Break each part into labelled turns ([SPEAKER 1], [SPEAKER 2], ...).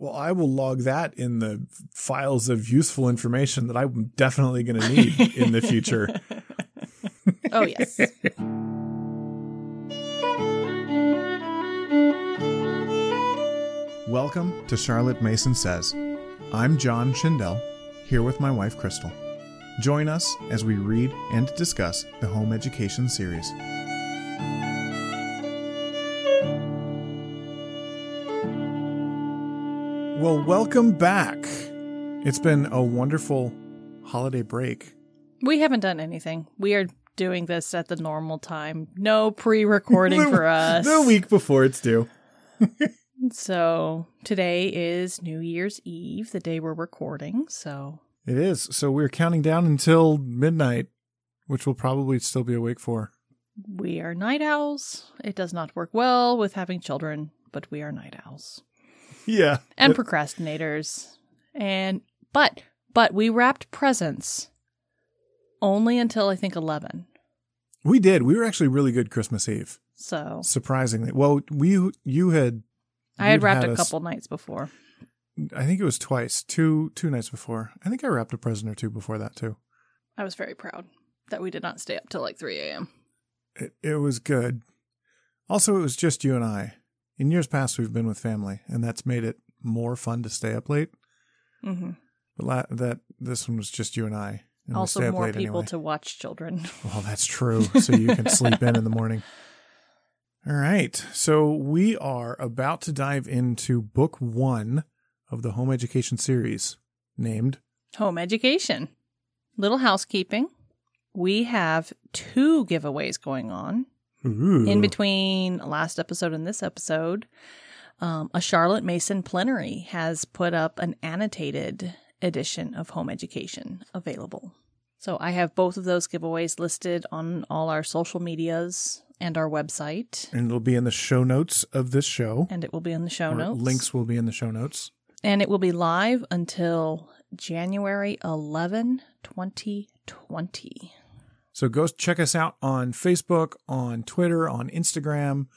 [SPEAKER 1] Well, I will log that in the files of useful information that I'm definitely going to need in the future.
[SPEAKER 2] oh, yes.
[SPEAKER 1] Welcome to Charlotte Mason Says. I'm John Schindel, here with my wife Crystal. Join us as we read and discuss the home education series. Well, welcome back. It's been a wonderful holiday break.
[SPEAKER 2] We haven't done anything. We are doing this at the normal time. No pre recording for us.
[SPEAKER 1] The week before it's due.
[SPEAKER 2] so today is New Year's Eve, the day we're recording. So
[SPEAKER 1] it is. So we're counting down until midnight, which we'll probably still be awake for.
[SPEAKER 2] We are night owls. It does not work well with having children, but we are night owls.
[SPEAKER 1] Yeah.
[SPEAKER 2] And procrastinators. And but but we wrapped presents only until I think 11.
[SPEAKER 1] We did. We were actually really good Christmas Eve.
[SPEAKER 2] So
[SPEAKER 1] surprisingly, well, we you had
[SPEAKER 2] I had wrapped had a couple nights before.
[SPEAKER 1] I think it was twice, two two nights before. I think I wrapped a present or two before that too.
[SPEAKER 2] I was very proud that we did not stay up till like 3 a.m.
[SPEAKER 1] It, it was good. Also, it was just you and I. In years past, we've been with family, and that's made it more fun to stay up late.
[SPEAKER 2] Mm-hmm.
[SPEAKER 1] But la- that this one was just you and I. And
[SPEAKER 2] also, more people
[SPEAKER 1] anyway.
[SPEAKER 2] to watch children.
[SPEAKER 1] Well, that's true. So you can sleep in in the morning. All right. So we are about to dive into book one of the home education series named
[SPEAKER 2] Home Education. Little housekeeping. We have two giveaways going on.
[SPEAKER 1] Ooh.
[SPEAKER 2] In between last episode and this episode, um, a Charlotte Mason plenary has put up an annotated edition of Home Education available. So I have both of those giveaways listed on all our social medias and our website.
[SPEAKER 1] And it'll be in the show notes of this show.
[SPEAKER 2] And it will be in the show notes.
[SPEAKER 1] Links will be in the show notes.
[SPEAKER 2] And it will be live until January 11, 2020.
[SPEAKER 1] So go check us out on Facebook, on Twitter, on Instagram.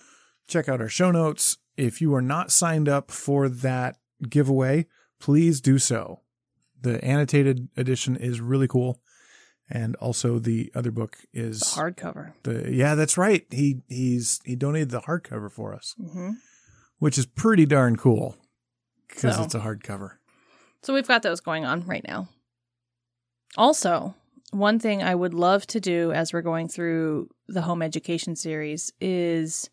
[SPEAKER 1] Check out our show notes. If you are not signed up for that giveaway, please do so. The annotated edition is really cool. And also the other book is
[SPEAKER 2] the hardcover.
[SPEAKER 1] The yeah, that's right. He he's he donated the hardcover for us,
[SPEAKER 2] mm-hmm.
[SPEAKER 1] which is pretty darn cool because so, it's a hardcover.
[SPEAKER 2] So we've got those going on right now. Also, one thing I would love to do as we're going through the home education series is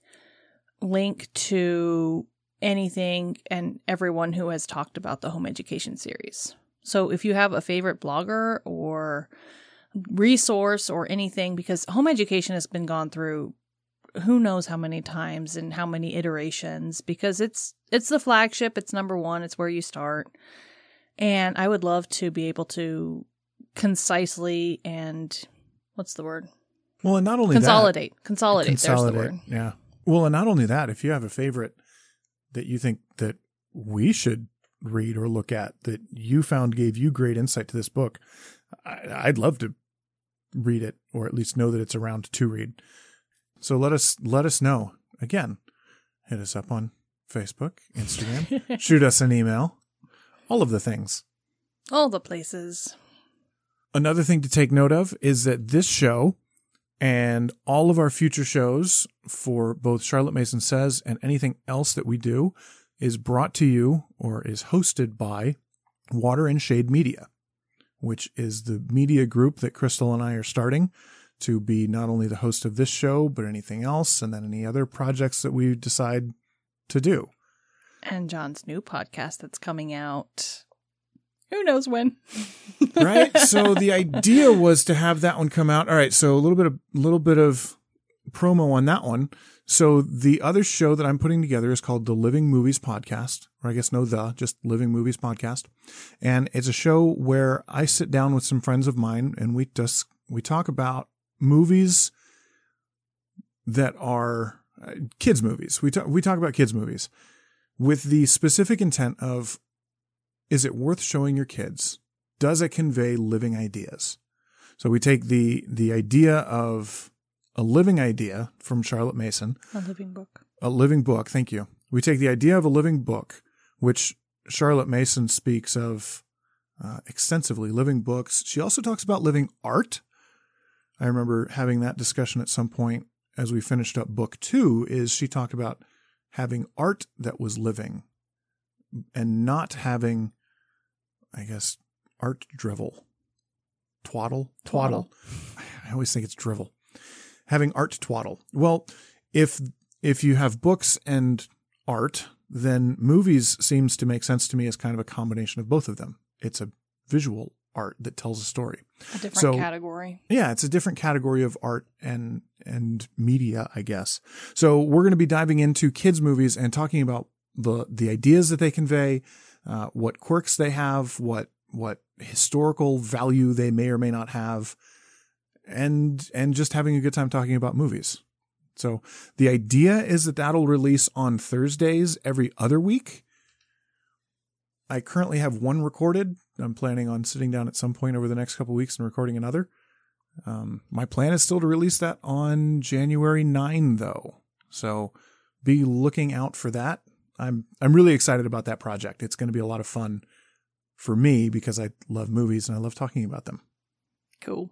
[SPEAKER 2] link to anything and everyone who has talked about the home education series. So if you have a favorite blogger or resource or anything, because home education has been gone through who knows how many times and how many iterations because it's it's the flagship it's number one it's where you start and i would love to be able to concisely and what's the word?
[SPEAKER 1] Well, and not only
[SPEAKER 2] consolidate,
[SPEAKER 1] that,
[SPEAKER 2] consolidate, consolidate. There's the word.
[SPEAKER 1] Yeah. Well, and not only that, if you have a favorite that you think that we should read or look at that you found gave you great insight to this book, I, would love to read it or at least know that it's around to read. So let us let us know. Again, hit us up on Facebook, Instagram, shoot us an email, all of the things.
[SPEAKER 2] All the places.
[SPEAKER 1] Another thing to take note of is that this show and all of our future shows for both Charlotte Mason Says and anything else that we do is brought to you or is hosted by Water and Shade Media, which is the media group that Crystal and I are starting to be not only the host of this show, but anything else, and then any other projects that we decide to do.
[SPEAKER 2] And John's new podcast that's coming out who knows when?
[SPEAKER 1] right. So the idea was to have that one come out. All right. So a little bit of a little bit of promo on that one. So the other show that I'm putting together is called the Living Movies Podcast, or I guess no the, just Living Movies Podcast. And it's a show where I sit down with some friends of mine and we just we talk about movies that are uh, kids movies. We talk we talk about kids movies with the specific intent of is it worth showing your kids? Does it convey living ideas? So we take the the idea of a living idea from Charlotte Mason,
[SPEAKER 2] a living book.
[SPEAKER 1] A living book, thank you. We take the idea of a living book, which Charlotte Mason speaks of uh, extensively living books. She also talks about living art. I remember having that discussion at some point as we finished up book two. Is she talked about having art that was living and not having, I guess, art drivel, twaddle, twaddle. I always think it's drivel. Having art twaddle. Well, if if you have books and art, then movies seems to make sense to me as kind of a combination of both of them. It's a visual art that tells a story.
[SPEAKER 2] A different
[SPEAKER 1] So-
[SPEAKER 2] category.
[SPEAKER 1] Yeah, it's a different category of art and and media, I guess. So we're going to be diving into kids movies and talking about the the ideas that they convey, uh, what quirks they have, what what historical value they may or may not have, and and just having a good time talking about movies. So the idea is that that'll release on Thursdays every other week. I currently have one recorded. I'm planning on sitting down at some point over the next couple weeks and recording another. Um, my plan is still to release that on January 9, though. So be looking out for that. I'm I'm really excited about that project. It's going to be a lot of fun for me because I love movies and I love talking about them.
[SPEAKER 2] Cool.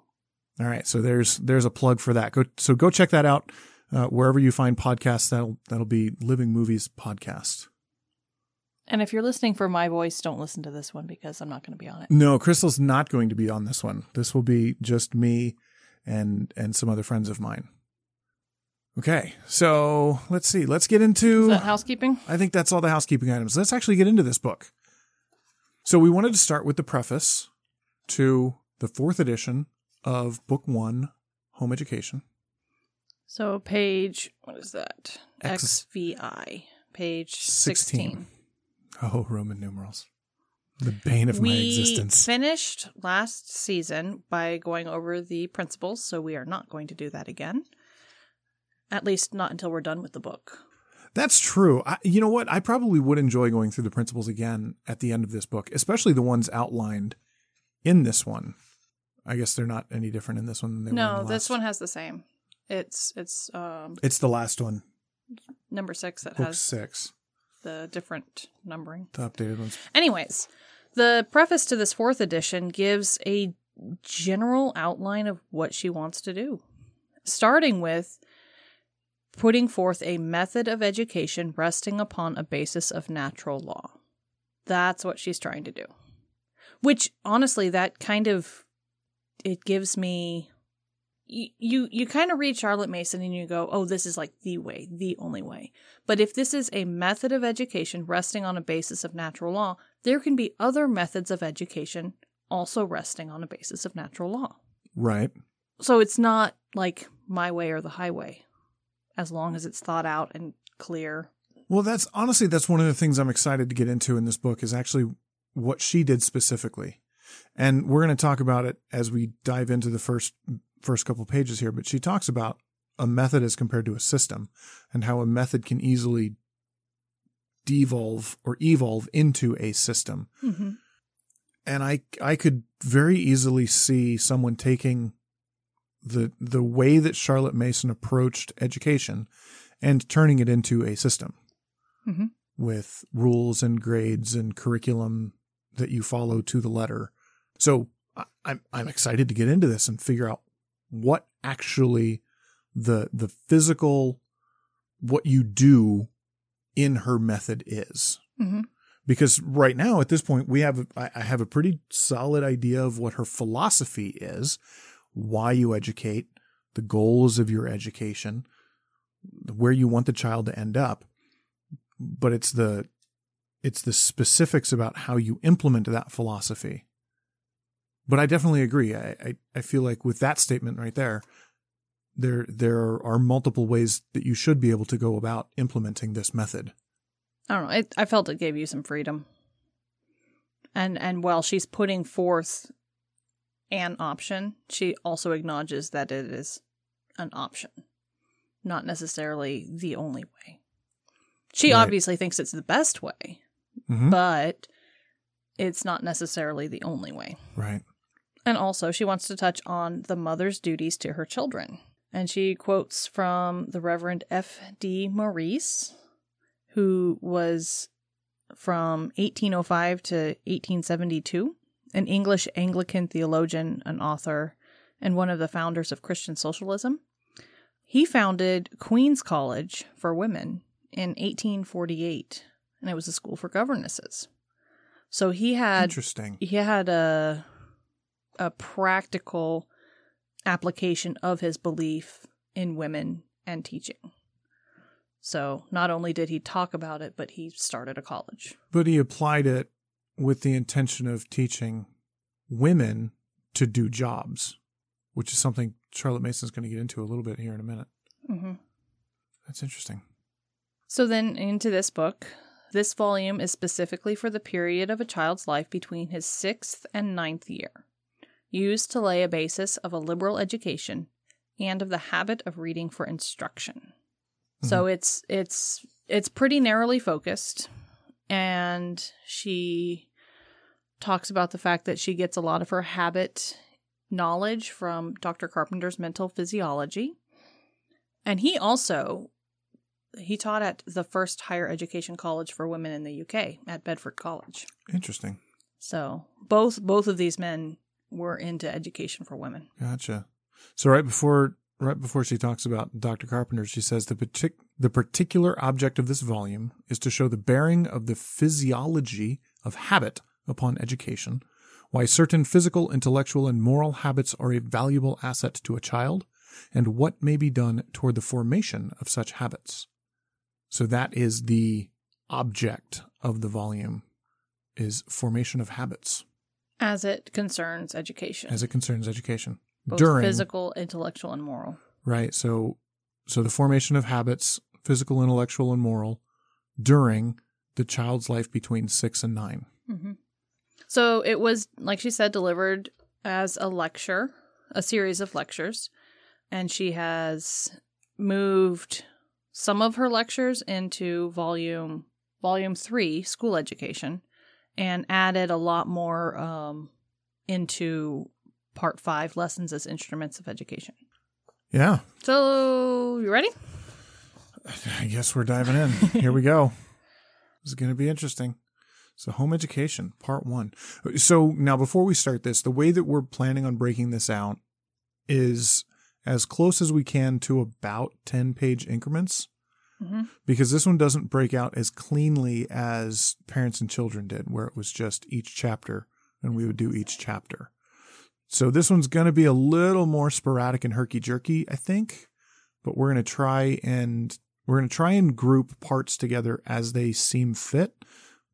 [SPEAKER 1] All right, so there's there's a plug for that. Go so go check that out uh, wherever you find podcasts. That'll that'll be Living Movies podcast.
[SPEAKER 2] And if you're listening for my voice, don't listen to this one because I'm not going to be on it.
[SPEAKER 1] No, Crystal's not going to be on this one. This will be just me and and some other friends of mine. Okay, so let's see. Let's get
[SPEAKER 2] Is
[SPEAKER 1] into.
[SPEAKER 2] that housekeeping?
[SPEAKER 1] I think that's all the housekeeping items. Let's actually get into this book. So we wanted to start with the preface to the fourth edition of Book One, Home Education.
[SPEAKER 2] So page, what is that?
[SPEAKER 1] X-
[SPEAKER 2] XVI, page
[SPEAKER 1] 16.
[SPEAKER 2] 16.
[SPEAKER 1] Oh, Roman numerals. The bane of my existence.
[SPEAKER 2] we finished last season by going over the principles, so we are not going to do that again. At least not until we're done with the book.
[SPEAKER 1] That's true. I, you know what? I probably would enjoy going through the principles again at the end of this book, especially the ones outlined in this one. I guess they're not any different in this one than they were
[SPEAKER 2] No,
[SPEAKER 1] the
[SPEAKER 2] this one has the same. It's it's um
[SPEAKER 1] It's the last one,
[SPEAKER 2] number 6 that
[SPEAKER 1] book
[SPEAKER 2] has
[SPEAKER 1] six,
[SPEAKER 2] the different numbering.
[SPEAKER 1] the updated ones.
[SPEAKER 2] Anyways, the preface to this fourth edition gives a general outline of what she wants to do, starting with putting forth a method of education resting upon a basis of natural law. That's what she's trying to do. Which honestly that kind of it gives me you you, you kind of read Charlotte Mason and you go, "Oh, this is like the way, the only way." But if this is a method of education resting on a basis of natural law, there can be other methods of education also resting on a basis of natural law.
[SPEAKER 1] Right.
[SPEAKER 2] So it's not like my way or the highway, as long as it's thought out and clear.
[SPEAKER 1] Well, that's honestly that's one of the things I'm excited to get into in this book is actually what she did specifically. And we're going to talk about it as we dive into the first first couple pages here, but she talks about a method as compared to a system and how a method can easily devolve or evolve into a system.
[SPEAKER 2] Mm-hmm.
[SPEAKER 1] And I I could very easily see someone taking the the way that Charlotte Mason approached education and turning it into a system
[SPEAKER 2] Mhm.
[SPEAKER 1] with rules and grades and curriculum that you follow to the letter. So I'm I'm excited to get into this and figure out what actually the the physical what you do in her method is
[SPEAKER 2] Mm-hmm.
[SPEAKER 1] because right now at this point we have I have a pretty solid idea of what her philosophy is, why you educate, the goals of your education, where you want the child to end up, but it's the it's the specifics about how you implement that philosophy. But I definitely agree. I, I, I feel like with that statement right there, there there are multiple ways that you should be able to go about implementing this method.
[SPEAKER 2] I don't know. It, I felt it gave you some freedom. And and while she's putting forth an option, she also acknowledges that it is an option, not necessarily the only way. She
[SPEAKER 1] Right.
[SPEAKER 2] obviously thinks it's the best way,
[SPEAKER 1] Mhm.
[SPEAKER 2] but it's not necessarily the only way.
[SPEAKER 1] Right.
[SPEAKER 2] And also, she wants to touch on the mother's duties to her children. And she quotes from the Reverend F.D. Maurice, who was from 1805 to 1872, an English Anglican theologian, an author, and one of the founders of Christian socialism. He founded Queen's College for Women in 1848, and it was a school for governesses. So he had
[SPEAKER 1] Interesting.
[SPEAKER 2] he had a a practical application of his belief in women and teaching. So not only did he talk about it, but he started a college.
[SPEAKER 1] But he applied it with the intention of teaching women to do jobs, which is something Charlotte Mason's going to get into a little bit here in a minute.
[SPEAKER 2] Mm-hmm.
[SPEAKER 1] That's interesting.
[SPEAKER 2] So then into this book, this volume is specifically for the period of a child's life between his sixth and ninth year, used to lay a basis of a liberal education and of the habit of reading for instruction. So it's it's it's pretty narrowly focused, and she talks about the fact that she gets a lot of her habit knowledge from Dr. Carpenter's mental physiology. And he also he taught at the first higher education college for women in the UK at Bedford College.
[SPEAKER 1] Interesting.
[SPEAKER 2] So both both of these men were into education for women.
[SPEAKER 1] Gotcha. So right before right before she talks about Dr. Carpenter, she says the partic- the particular object of this volume is to show the bearing of the physiology of habit upon education, why certain physical, intellectual, and moral habits are a valuable asset to a child, and what may be done toward the formation of such habits. So that is the object of the volume is formation of habits
[SPEAKER 2] As it concerns education.
[SPEAKER 1] as it concerns education.
[SPEAKER 2] both
[SPEAKER 1] during
[SPEAKER 2] physical, intellectual, and moral.
[SPEAKER 1] Right. So, so the formation of habits, physical, intellectual, and moral, during the child's life between six and 9
[SPEAKER 2] hmm So it was, like she said, delivered as a lecture, a series of lectures, and she has moved some of her lectures into volume volume three, school education, and added a lot more um, into part five, lessons as instruments of education.
[SPEAKER 1] Yeah.
[SPEAKER 2] So you ready?
[SPEAKER 1] I guess we're diving in. Here we go. This is going to be interesting. So, home education, part one. So, now before we start this, the way that we're planning on breaking this out is as close as we can to about 10 page increments
[SPEAKER 2] hmm
[SPEAKER 1] because this one doesn't break out as cleanly as Parents and Children did, where it was just each chapter and we would do each chapter. So this one's going to be a little more sporadic and herky jerky, I think, but we're going to try and we're going to try and group parts together as they seem fit,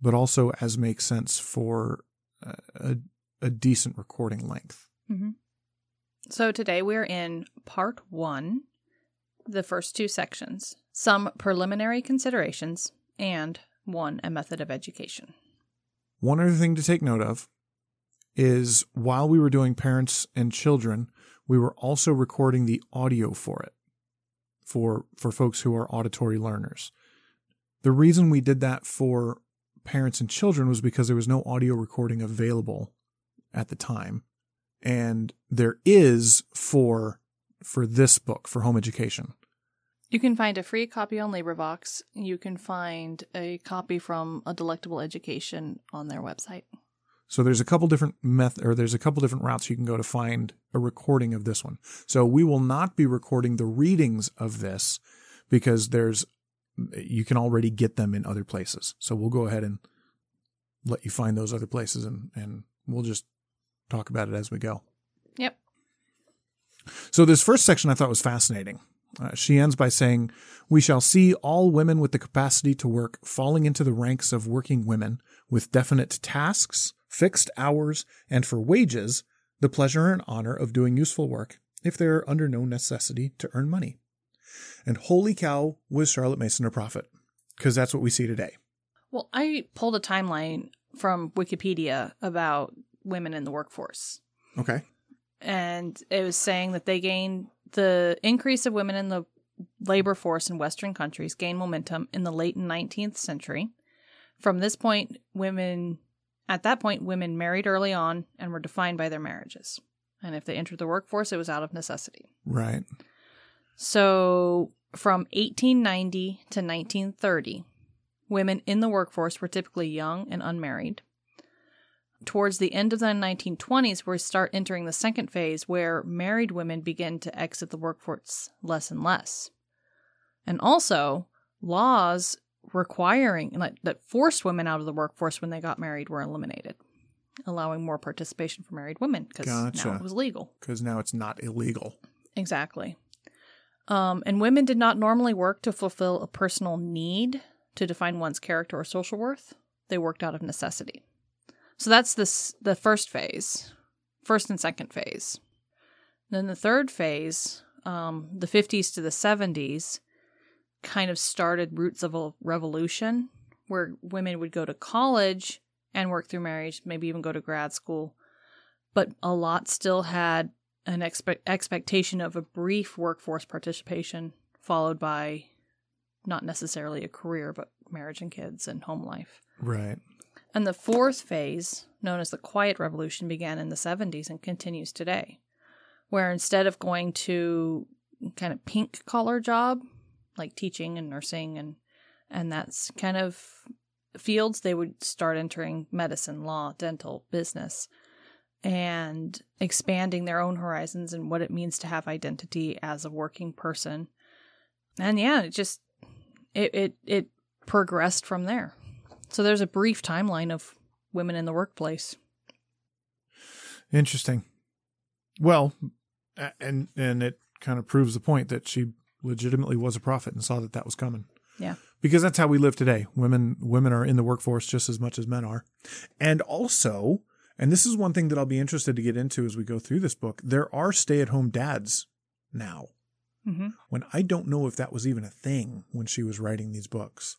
[SPEAKER 1] but also as makes sense for a, a, a decent recording length.
[SPEAKER 2] hmm So today we're in part one, the first two sections, some preliminary considerations, and one, a method of education.
[SPEAKER 1] One other thing to take note of is while we were doing parents and children, we were also recording the audio for it for for folks who are auditory learners. The reason we did that for parents and children was because there was no audio recording available at the time. And there is for for this book for home education.
[SPEAKER 2] You can find a free copy on LibriVox. You can find a copy from A Delectable Education on their website.
[SPEAKER 1] So there's a couple different meth or there's a couple different routes you can go to find a recording of this one. So we will not be recording the readings of this because there's you can already get them in other places. So we'll go ahead and let you find those other places and and we'll just talk about it as we go.
[SPEAKER 2] Yep.
[SPEAKER 1] So this first section I thought was fascinating. Uh, she ends by saying, "We shall see all women with the capacity to work falling into the ranks of working women with definite tasks, fixed hours, and for wages, the pleasure and honor of doing useful work if they are under no necessity to earn money." And holy cow, was Charlotte Mason a prophet? Because that's what we see today.
[SPEAKER 2] Well, I pulled a timeline from Wikipedia about women in the workforce.
[SPEAKER 1] Okay.
[SPEAKER 2] and it was saying that they gained the increase of women in the labor force in Western countries gained momentum in the late 19th century. From this point, women, at that point, women married early on and were defined by their marriages. And if they entered the workforce, it was out of necessity.
[SPEAKER 1] Right.
[SPEAKER 2] So from 1890 to 1930, women in the workforce were typically young and unmarried. Towards the end of the 1920s, we start entering the second phase where married women begin to exit the workforce less and less. And also, laws requiring like that forced women out of the workforce when they got married were eliminated, allowing more participation for married women because
[SPEAKER 1] Gotcha.
[SPEAKER 2] now it was legal.
[SPEAKER 1] Because now it's not illegal.
[SPEAKER 2] Exactly. Um, and women did not normally work to fulfill a personal need to define one's character or social worth. They worked out of necessity. So that's this the first phase, first and second phase. Then the third phase, um, the 50s to the 70s, kind of started roots of a revolution where women would go to college and work through marriage, maybe even go to grad school. But a lot still had an expe- expectation of a brief workforce participation, followed by not necessarily a career, but marriage and kids and home life.
[SPEAKER 1] Right.
[SPEAKER 2] And the fourth phase, known as the Quiet Revolution, began in the 70s and continues today, where instead of going to kind of pink collar job like teaching and nursing and and that's kind of fields they would start entering medicine, law, dental, business and expanding their own horizons and what it means to have identity as a working person. And yeah, it just it it it progressed from there. So there's a brief timeline of women in the workplace.
[SPEAKER 1] Interesting. Well, and and it kind of proves the point that she legitimately was a prophet and saw that that was coming.
[SPEAKER 2] Yeah.
[SPEAKER 1] Because that's how we live today. Women women are in the workforce just as much as men are. And also, and this is one thing that I'll be interested to get into as we go through this book, there are stay-at-home dads now.
[SPEAKER 2] Mm-hmm.
[SPEAKER 1] When I don't know if that was even a thing when she was writing these books.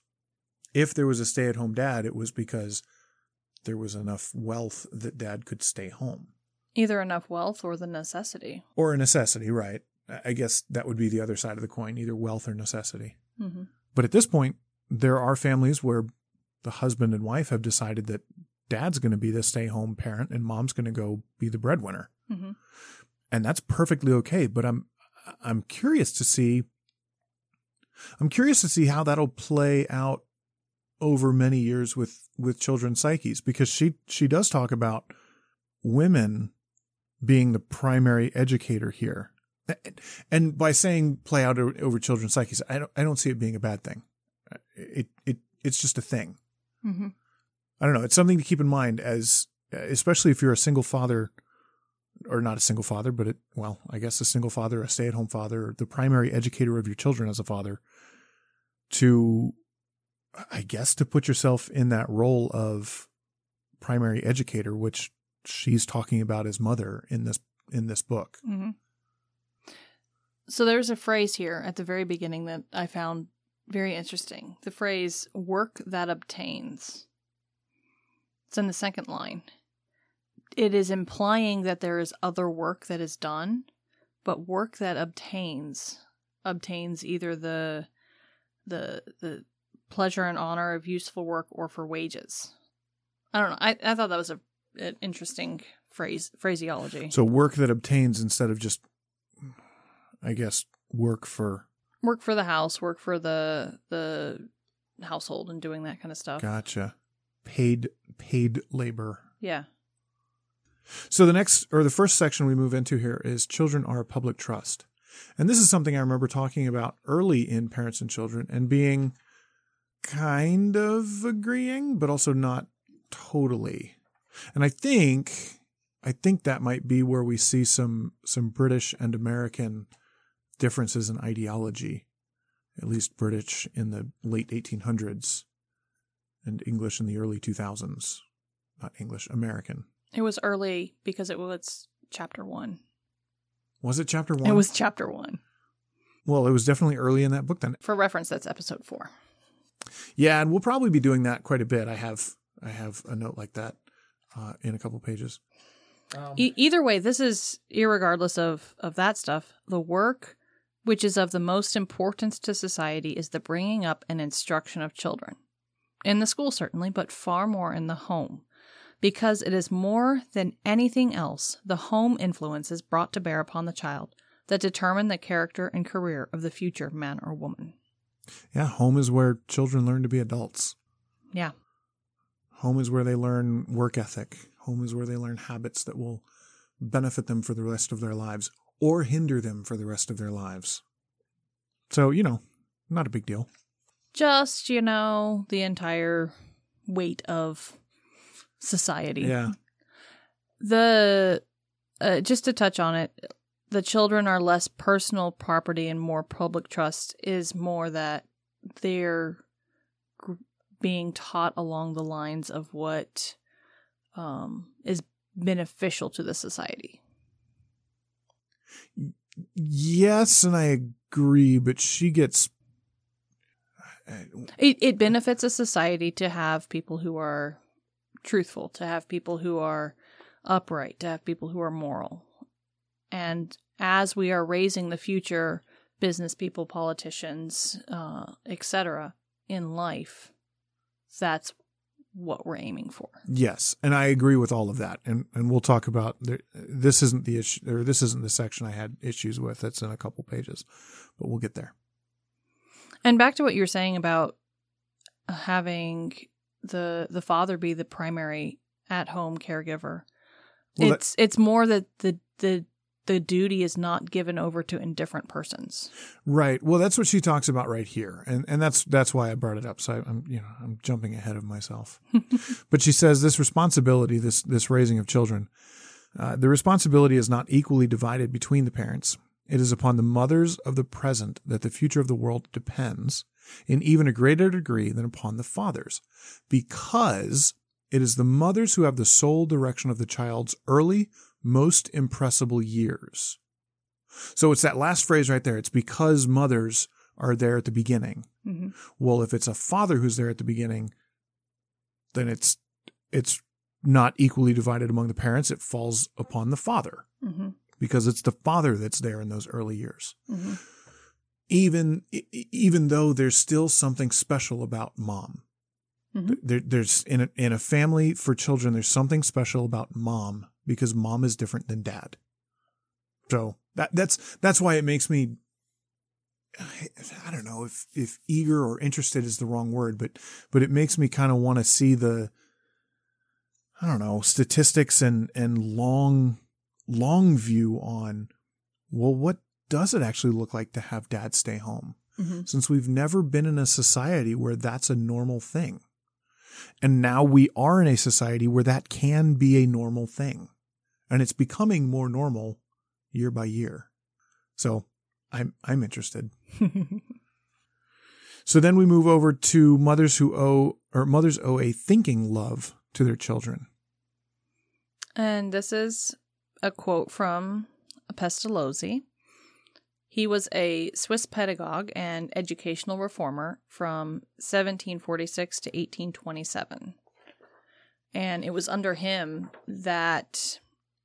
[SPEAKER 1] If there was a stay-at-home dad, it was because there was enough wealth that dad could stay home.
[SPEAKER 2] Either enough wealth or the necessity.
[SPEAKER 1] or a necessity, right? I- I guess that would be the other side of the coin, either wealth or necessity.
[SPEAKER 2] Mm-hmm.
[SPEAKER 1] But at this point, there are families where the husband and wife have decided that dad's going to be the stay home parent and mom's going to go be the breadwinner.
[SPEAKER 2] Mm-hmm.
[SPEAKER 1] And that's perfectly okay. But I'm, I'm curious to see, I'm curious to see how that'll play out over many years with, with children's psyches because she, she does talk about women being the primary educator here. And by saying play out over children's psyches, I don't, I don't see it being a bad thing. It, it, it's just a thing.
[SPEAKER 2] Mm-hmm.
[SPEAKER 1] I don't know. It's something to keep in mind as, especially if you're a single father or not a single father, but it, well, I guess a single father, a stay at home father, or the primary educator of your children as a father to, I guess, to put yourself in that role of primary educator, which she's talking about as mother in this, in this book.
[SPEAKER 2] Mm-hmm. So there's a phrase here at the very beginning that I found very interesting. The phrase work that obtains. It's in the second line. It is implying that there is other work that is done, but work that obtains obtains either the the the pleasure and honor of useful work or for wages. I don't know. I, I thought that was a an interesting phrase phraseology.
[SPEAKER 1] So work that obtains instead of just, I guess, work for.
[SPEAKER 2] work for the house, work for the the household, and doing that kind of stuff.
[SPEAKER 1] Gotcha. Paid paid labor.
[SPEAKER 2] Yeah.
[SPEAKER 1] So the next or the first section we move into here is children are a public trust. And this is something I remember talking about early in Parents and Children and being kind of agreeing, but also not totally. And I think I think that might be where we see some some British and American differences in ideology. At least British in the late 1800s and English in the early 2000s. Not English, American.
[SPEAKER 2] It was early because it was chapter one.
[SPEAKER 1] Was it chapter one?
[SPEAKER 2] It was chapter one.
[SPEAKER 1] Well, it was definitely early in that book then.
[SPEAKER 2] For reference, that's episode four.
[SPEAKER 1] Yeah, and we'll probably be doing that quite a bit. I have I have a note like that uh, in a couple pages.
[SPEAKER 2] E- either way, this is irregardless of of that stuff. The work which is of the most importance to society is the bringing up and instruction of children. In the school, certainly, but far more in the home. Because it is more than anything else the home influences brought to bear upon the child that determine the character and career of the future man or woman.
[SPEAKER 1] Yeah, home is where children learn to be adults.
[SPEAKER 2] Yeah.
[SPEAKER 1] Home is where they learn work ethic. Home is where they learn habits that will benefit them for the rest of their lives or hinder them for the rest of their lives. So, you know, not a big deal.
[SPEAKER 2] Just, you know, the entire weight of society.
[SPEAKER 1] Yeah.
[SPEAKER 2] The uh, just to touch on it, the children are less personal property and more public trust is more that they're gr- being taught along the lines of what um, is beneficial to the society.
[SPEAKER 1] Yes, and I agree, but she gets.
[SPEAKER 2] It, it benefits a society to have people who are truthful, to have people who are upright, to have people who are moral. And as we are raising the future business people, politicians, uh, etc., in life, that's what we're aiming for.
[SPEAKER 1] Yes, and I agree with all of that, and and we'll talk about this. Isn't the issue, or this isn't the section I had issues with. That's in a couple pages, but we'll get there.
[SPEAKER 2] And back to what you were saying about having the the father be the primary at home caregiver.
[SPEAKER 1] Well,
[SPEAKER 2] it's it's more that the the the duty is not given over to indifferent persons.
[SPEAKER 1] Right. Well, that's what she talks about right here, and and that's that's why I brought it up. So I, am you know I'm jumping ahead of myself. but she says this responsibility, this this raising of children, uh, the responsibility is not equally divided between the parents. It is upon the mothers of the present that the future of the world depends, in even a greater degree than upon the fathers, because it is the mothers who have the sole direction of the child's early, most impressible years. So it's that last phrase right there. It's because mothers are there at the beginning.
[SPEAKER 2] Mm-hmm.
[SPEAKER 1] Well, if it's a father who's there at the beginning, then it's it's not equally divided among the parents. It falls upon the father
[SPEAKER 2] Mm-hmm.
[SPEAKER 1] Because it's the father that's there in those early years.
[SPEAKER 2] Mm-hmm.
[SPEAKER 1] Even even though there's still something special about mom.
[SPEAKER 2] Mhm.
[SPEAKER 1] There, there's in a, in a family for children. There's something special about mom because mom is different than dad. So that that's that's why it makes me. I don't know if if eager or interested is the wrong word, but but it makes me kind of want to see the. I don't know statistics and and long long view on, well, what does it actually look like to have dad stay home?
[SPEAKER 2] Mm-hmm.
[SPEAKER 1] Since we've never been in a society where that's a normal thing. And now we are in a society where that can be a normal thing. And it's becoming more normal year by year. So I'm I'm interested. So then we move over to mothers who owe or mothers owe a thinking love to their children.
[SPEAKER 2] And this is a quote from Pestalozzi. He was a Swiss pedagogue and educational reformer from 1746 to 1827. And it was under him that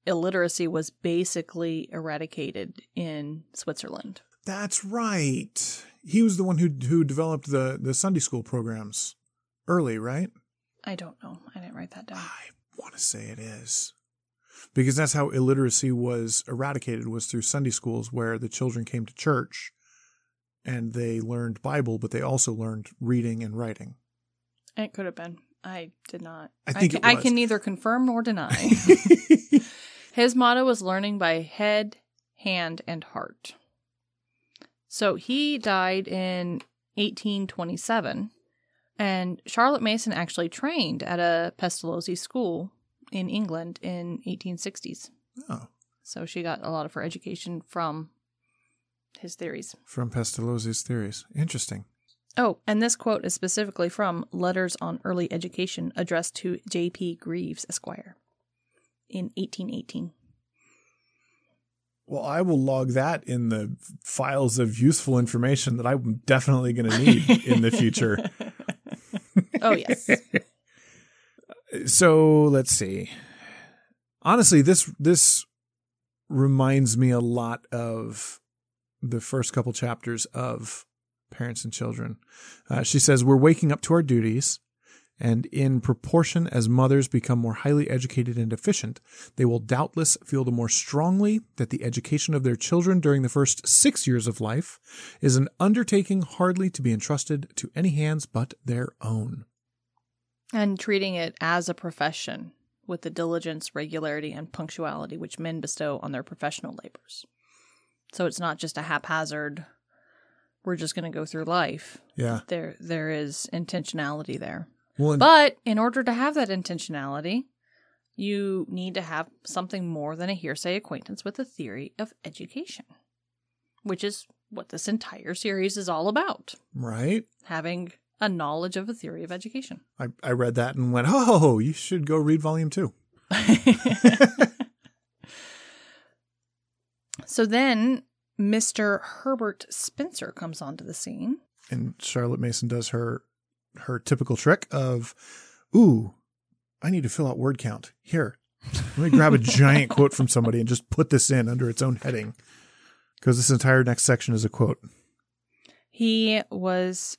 [SPEAKER 2] illiteracy was basically eradicated in Switzerland.
[SPEAKER 1] That's right. He was the one who who developed the the Sunday school programs early, right?
[SPEAKER 2] I don't know. I didn't write that down.
[SPEAKER 1] I want to say it is. Because that's how illiteracy was eradicated was through Sunday schools where the children came to church and they learned Bible, but they also learned reading and writing.
[SPEAKER 2] It could have been. I did not.
[SPEAKER 1] I think
[SPEAKER 2] ca-
[SPEAKER 1] it
[SPEAKER 2] I can neither confirm nor deny. His motto was learning by head, hand, and heart. So he died in 1827, and Charlotte Mason actually trained at a Pestalozzi school in England in 1860s.
[SPEAKER 1] oh,
[SPEAKER 2] So she got a lot of her education from his theories.
[SPEAKER 1] from Pestalozzi's theories. Interesting.
[SPEAKER 2] Oh, and this quote is specifically from Letters on Early Education addressed to J.P. Greaves, Esquire, in 1818.
[SPEAKER 1] Well, I will log that in the files of useful information that I'm definitely going to need in the future.
[SPEAKER 2] Oh, yes.
[SPEAKER 1] So let's see. Honestly, this this reminds me a lot of the first couple chapters of Parents and Children. Uh, she says we're waking up to our duties, and in proportion as mothers become more highly educated and efficient, they will doubtless feel the more strongly that the education of their children during the first six years of life is an undertaking hardly to be entrusted to any hands but their own.
[SPEAKER 2] And treating it as a profession with the diligence, regularity, and punctuality which men bestow on their professional labors. So it's not just a haphazard, we're just going to go through life.
[SPEAKER 1] Yeah.
[SPEAKER 2] There, there is intentionality there.
[SPEAKER 1] Well,
[SPEAKER 2] But in order to have that intentionality, you need to have something more than a hearsay acquaintance with the theory of education, which is what this entire series is all about
[SPEAKER 1] right.
[SPEAKER 2] having a knowledge of a theory of education.
[SPEAKER 1] I, I read that and went, oh, you should go read volume two.
[SPEAKER 2] so then Mr. Herbert Spencer comes onto the scene.
[SPEAKER 1] And Charlotte Mason does her her typical trick of, ooh, I need to fill out word count. Here, let me grab a giant quote from somebody and just put this in under its own heading. Because this entire next section is a quote.
[SPEAKER 2] He was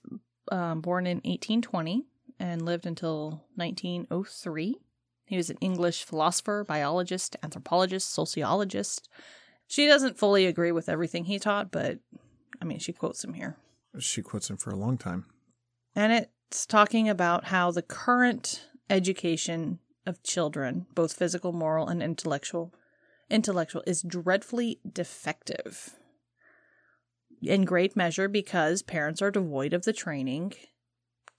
[SPEAKER 2] um, born in 1820 and lived until 1903. He was an English philosopher, biologist, anthropologist, sociologist. She doesn't fully agree with everything he taught, but I mean, she quotes him here.
[SPEAKER 1] She quotes him for a long time.
[SPEAKER 2] And it's talking about how the current education of children, both physical, moral, and intellectual, intellectual, is dreadfully defective. In great measure because parents are devoid of the training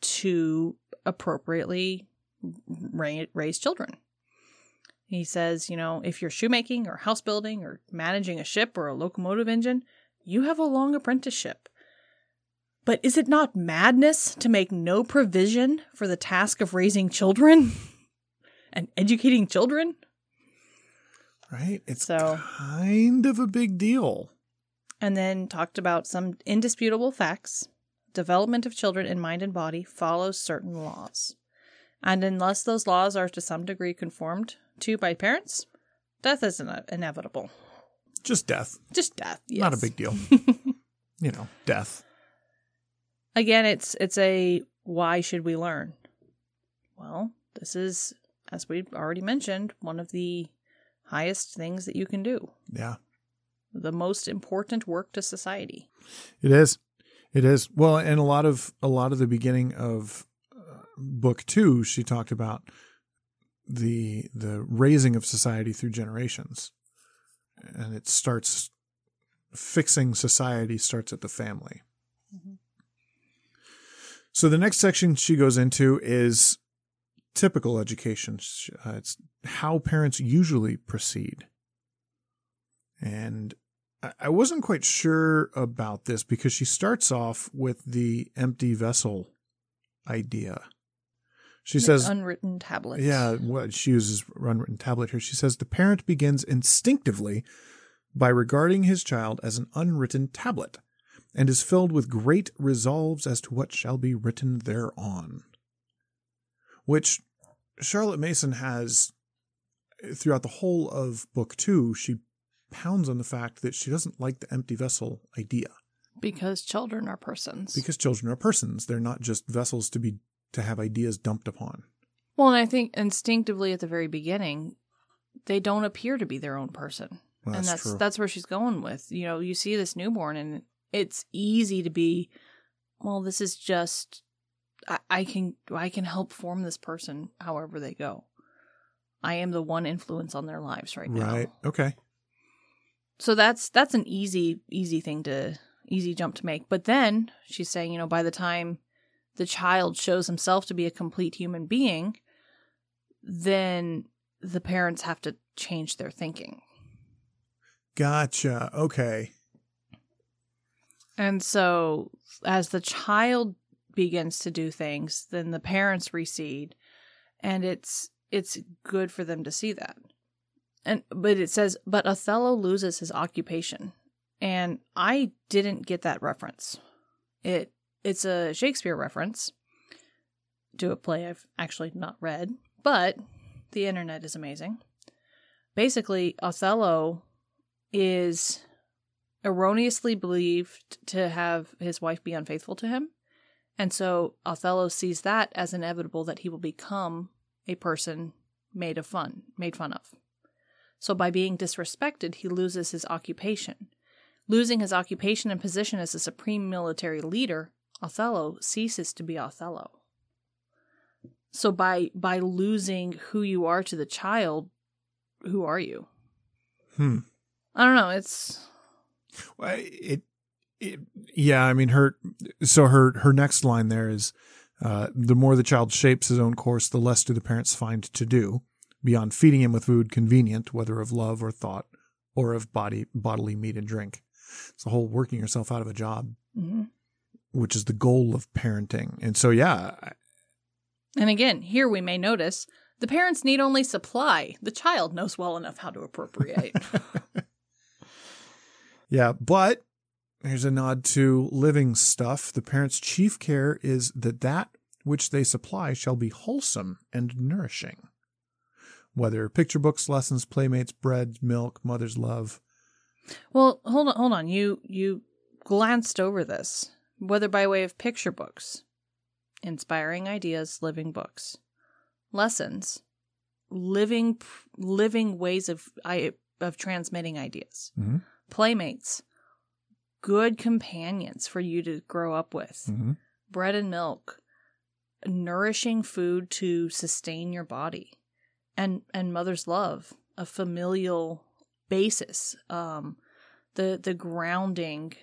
[SPEAKER 2] to appropriately raise children. He says, you know, if you're shoemaking or house building or managing a ship or a locomotive engine, you have a long apprenticeship. But is it not madness to make no provision for the task of raising children and educating children?
[SPEAKER 1] Right? It's
[SPEAKER 2] So-
[SPEAKER 1] kind of a big deal.
[SPEAKER 2] And then talked about some indisputable facts. Development of children in mind and body follows certain laws. And unless those laws are to some degree conformed to by parents, death is ine- inevitable.
[SPEAKER 1] Just death.
[SPEAKER 2] Just death.
[SPEAKER 1] Not a big deal. you know, death.
[SPEAKER 2] Again, it's it's a why should we learn? Well, this is as we've already mentioned, one of the highest things that you can do.
[SPEAKER 1] Yeah.
[SPEAKER 2] The most important work to society.
[SPEAKER 1] It is. It is. Well, and a lot of a lot of the beginning of uh, book 2 she talked about the the raising of society through generations. And it starts fixing society starts at the family.
[SPEAKER 2] Mhm.
[SPEAKER 1] So the next section she goes into is typical education. Uh, it's how parents usually proceed. And I- wasn't quite sure about this because she starts off with the empty vessel idea. She says,
[SPEAKER 2] unwritten tablet.
[SPEAKER 1] yeah, what she uses unwritten tablet here. She says the parent begins instinctively by regarding his child as an unwritten tablet and is filled with great resolves as to what shall be written thereon. Which Charlotte Mason has throughout the whole of book two, she pounds on the fact that she doesn't like the empty vessel idea
[SPEAKER 2] Because children are persons.
[SPEAKER 1] because children are persons. They're not just vessels to be to have ideas dumped upon.
[SPEAKER 2] well, and I think instinctively at the very beginning, they don't appear to be their own person.
[SPEAKER 1] Well,
[SPEAKER 2] and
[SPEAKER 1] that's
[SPEAKER 2] that's
[SPEAKER 1] true.
[SPEAKER 2] that's where she's going with. You know, you see this newborn and it's easy to be well, this is just I, I can I can help form this person however they go. I am the one influence on their lives right now.
[SPEAKER 1] Right. Okay.
[SPEAKER 2] So that's that's an easy easy thing to easy jump to make. But then she's saying, you know, by the time the child shows himself to be a complete human being, then the parents have to change their thinking.
[SPEAKER 1] Gotcha. Okay.
[SPEAKER 2] And so as the child begins to do things, then the parents recede and it's it's good for them to see that. And but it says but Othello loses his occupation. And I didn't get that reference. It it's a Shakespeare reference to a play I've actually not read, but the internet is amazing. Basically, Othello is erroneously believed to have his wife be unfaithful to him. And so Othello sees that as inevitable that he will become a person made of fun, made fun of. So by being disrespected, he loses his occupation. Losing his occupation and position as a supreme military leader, Othello ceases to be Othello. So by by losing who you are to the child, who are you?
[SPEAKER 1] Hmm.
[SPEAKER 2] I don't know. It's
[SPEAKER 1] Well, It, it, yeah. I mean, her. So her her next line there is, uh, the more the child shapes his own course, the less do the parents find to do beyond feeding him with food convenient, whether of love or thought, or of body bodily meat and drink. It's the whole working yourself out of a job,
[SPEAKER 2] mhm.
[SPEAKER 1] which is the goal of parenting. And so, yeah,
[SPEAKER 2] and again, here we may notice the parents need only supply. The child knows well enough how to appropriate.
[SPEAKER 1] Yeah, but here's a nod to living stuff. The parents' chief care is that that which they supply shall be wholesome and nourishing. Whether picture books, lessons, playmates, bread, milk, mother's love.
[SPEAKER 2] well, hold on, hold on. You you glanced over this, whether by way of picture books, inspiring ideas, living books, lessons, living living ways of I of transmitting ideas.
[SPEAKER 1] Mhm.
[SPEAKER 2] playmates, good companions for you to grow up with,
[SPEAKER 1] Mhm.
[SPEAKER 2] bread and milk, nourishing food to sustain your body, and and mother's love, a familial basis, um, the the grounding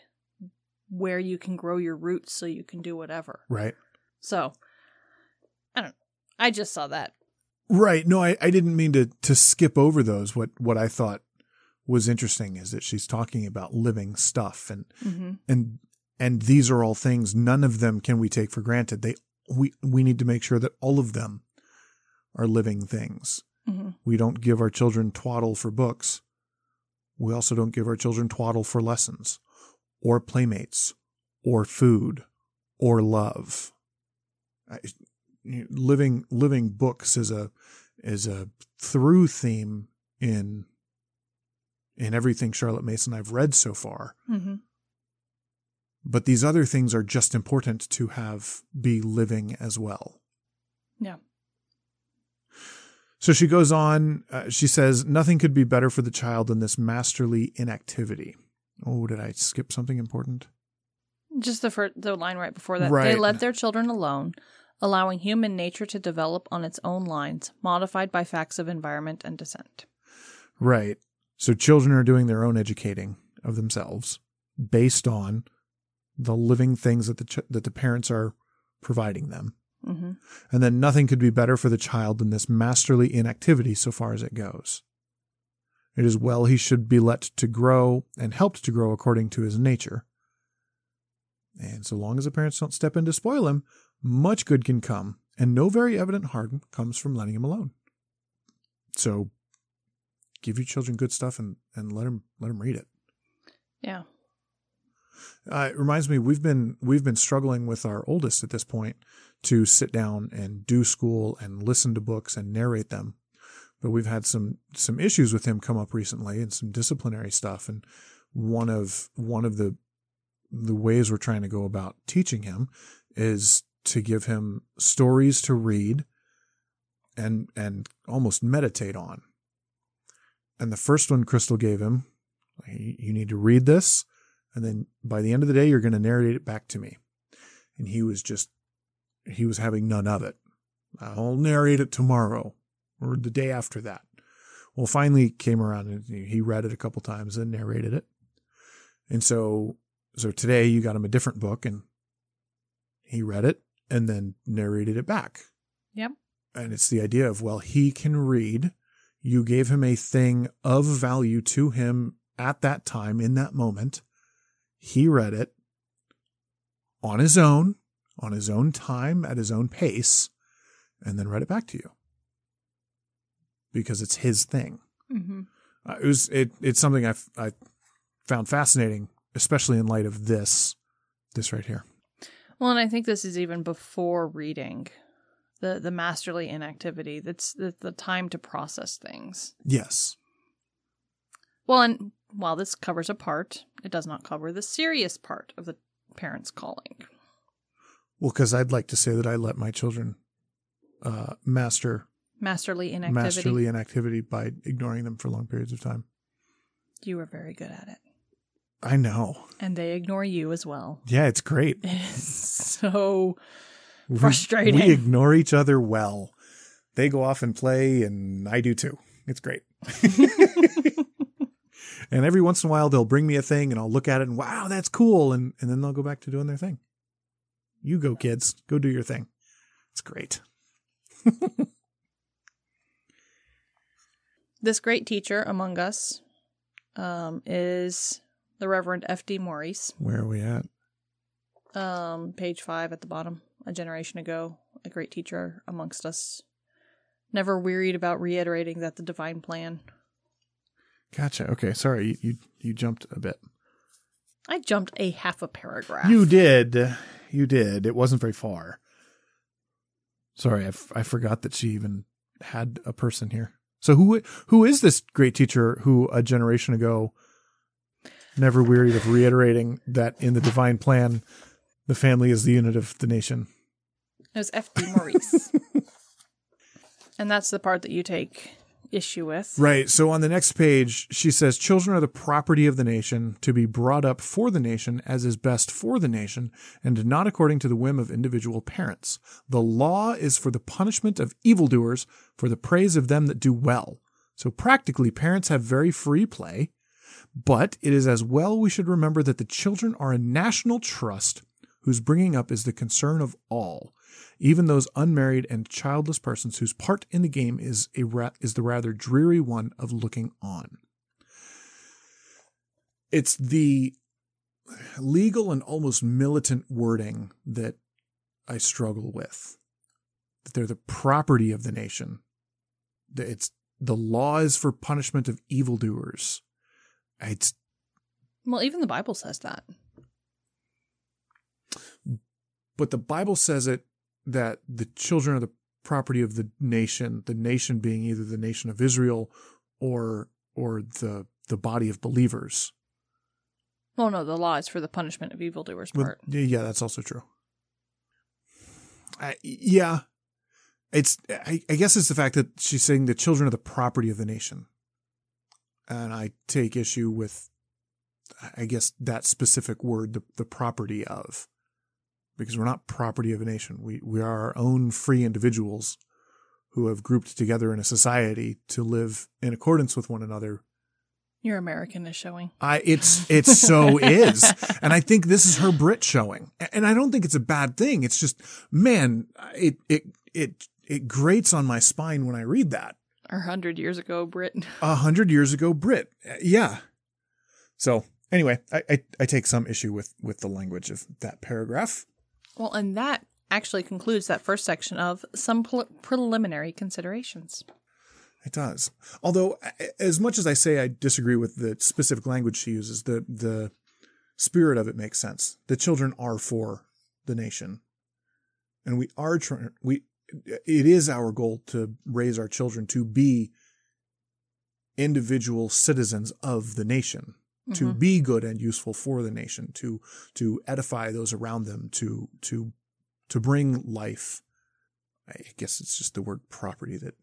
[SPEAKER 2] where you can grow your roots so you can do whatever.
[SPEAKER 1] Right.
[SPEAKER 2] So, I don't. I just saw that.
[SPEAKER 1] Right. No, I, I didn't mean to to skip over those. What what I thought was interesting is that she's talking about living stuff and
[SPEAKER 2] Mm-hmm.
[SPEAKER 1] and and these are all things none of them can we take for granted. They we we need to make sure that all of them are living things.
[SPEAKER 2] Mm-hmm.
[SPEAKER 1] We don't give our children twaddle for books. We also don't give our children twaddle for lessons or playmates or food or love. I, living living books is a is a through theme in in everything Charlotte Mason I've read so far.
[SPEAKER 2] Mm-hmm.
[SPEAKER 1] But these other things are just important to have be living as well.
[SPEAKER 2] Yeah.
[SPEAKER 1] So she goes on. Uh, she says, Nothing could be better for the child than this masterly inactivity. Oh, did I skip something important?
[SPEAKER 2] Just the first, the line right before that. They let their children alone, allowing human nature to develop on its own lines, modified by facts of environment and descent.
[SPEAKER 1] Right. So children are doing their own educating of themselves based on the living things that the ch- that the parents are providing them.
[SPEAKER 2] Hmm
[SPEAKER 1] And then nothing could be better for the child than this masterly inactivity so far as it goes. It is well he should be let to grow and helped to grow according to his nature. And so long as the parents don't step in to spoil him, much good can come, and no very evident harm comes from letting him alone. So give your children good stuff and, and let them let them read it.
[SPEAKER 2] Yeah.
[SPEAKER 1] Uh, it reminds me we've been we've been struggling with our oldest at this point to sit down and do school and listen to books and narrate them. But we've had some some issues with him come up recently and some disciplinary stuff. And one of one of the the ways we're trying to go about teaching him is to give him stories to read and and almost meditate on. And the first one Crystal gave him, you need to read this and then by the end of the day you're going to narrate it back to me and he was just he was having none of it. I'll narrate it tomorrow or the day after that. Well finally came around and he read it a couple times and narrated it. And so so today you got him a different book and he read it and then narrated it back.
[SPEAKER 2] Yep.
[SPEAKER 1] and it's the idea of well he can read. You gave him a thing of value to him at that time in that moment. He read it on his own, on his own time, at his own pace, and then read it back to you because it's his thing.
[SPEAKER 2] hmm
[SPEAKER 1] Uh, it was it. It's something I I found fascinating, especially in light of this this right here.
[SPEAKER 2] Well, and I think this is even before reading the the masterly inactivity. That's the, the time to process things.
[SPEAKER 1] Yes,
[SPEAKER 2] Well, and while this covers a part, it does not cover the serious part of the parents' calling.
[SPEAKER 1] Well, because I'd like to say that I let my children uh, master
[SPEAKER 2] Masterly inactivity.
[SPEAKER 1] masterly inactivity by ignoring them for long periods of time.
[SPEAKER 2] You are very good at it,
[SPEAKER 1] I know.
[SPEAKER 2] and they ignore you as well.
[SPEAKER 1] Yeah, it's great.
[SPEAKER 2] It is so frustrating.
[SPEAKER 1] We ignore each other well. They go off and play, and I do too. It's great. and every once in a while, they'll bring me a thing, and I'll look at it, and wow, that's cool, and and then they'll go back to doing their thing. You go, kids. Go do your thing. It's great.
[SPEAKER 2] this great teacher among us um, is the Reverend F.D. Maurice.
[SPEAKER 1] Where are we at?
[SPEAKER 2] Um, page five at the bottom. A generation ago, a great teacher amongst us, never wearied about reiterating that the divine plan.
[SPEAKER 1] Gotcha. Okay, sorry, you you, you jumped a bit.
[SPEAKER 2] I jumped a half a paragraph.
[SPEAKER 1] You did. You did. It wasn't very far. Sorry, I, f- I forgot that she even had a person here. So who who is this great teacher who a generation ago never wearied of reiterating that in the divine plan the family is the unit of the nation?
[SPEAKER 2] It was F.D. Maurice. and that's the part that you take issue with.
[SPEAKER 1] Right. So on the next page, she says children are the property of the nation to be brought up for the nation as is best for the nation and not according to the whim of individual parents. The law is for the punishment of evildoers, for the praise of them that do well. So practically, parents have very free play, but it is as well we should remember that the children are a national trust whose bringing up is the concern of all even those unmarried and childless persons whose part in the game is a ra- is the rather dreary one of looking on. It's the legal and almost militant wording that I struggle with. That they're the property of the nation. That it's the law is for punishment of evildoers. It's
[SPEAKER 2] well, even the Bible says that.
[SPEAKER 1] But the Bible says it that the children are the property of the nation, the nation being either the nation of Israel or or the the body of believers.
[SPEAKER 2] Well, no, the law is for the punishment of evildoers part.
[SPEAKER 1] Well, yeah, that's also true. I, yeah, it's. I, I guess it's the fact that she's saying the children are the property of the nation, and I take issue with, I guess that specific word, the the property of because we're not property of a nation. We, we are our own free individuals who have grouped together in a society to live in accordance with one another.
[SPEAKER 2] Your American is showing.
[SPEAKER 1] I it's it so is, and I think this is her Brit showing, and I don't think it's a bad thing. It's just, man, it it it it grates on my spine when I read that.
[SPEAKER 2] A hundred years ago, Brit.
[SPEAKER 1] A hundred years ago, Brit. Uh, yeah. So anyway, I, I I take some issue with with the language of that paragraph.
[SPEAKER 2] Well, and that actually concludes that first section of some pre- preliminary considerations.
[SPEAKER 1] It does. Although, as much as I say I disagree with the specific language she uses, the the spirit of it makes sense. The children are for the nation, and we are trying. We it is our goal to raise our children to be individual citizens of the nation to mm-hmm. be good and useful for the nation, to to edify those around them, to to to bring life. I guess it's just the word property that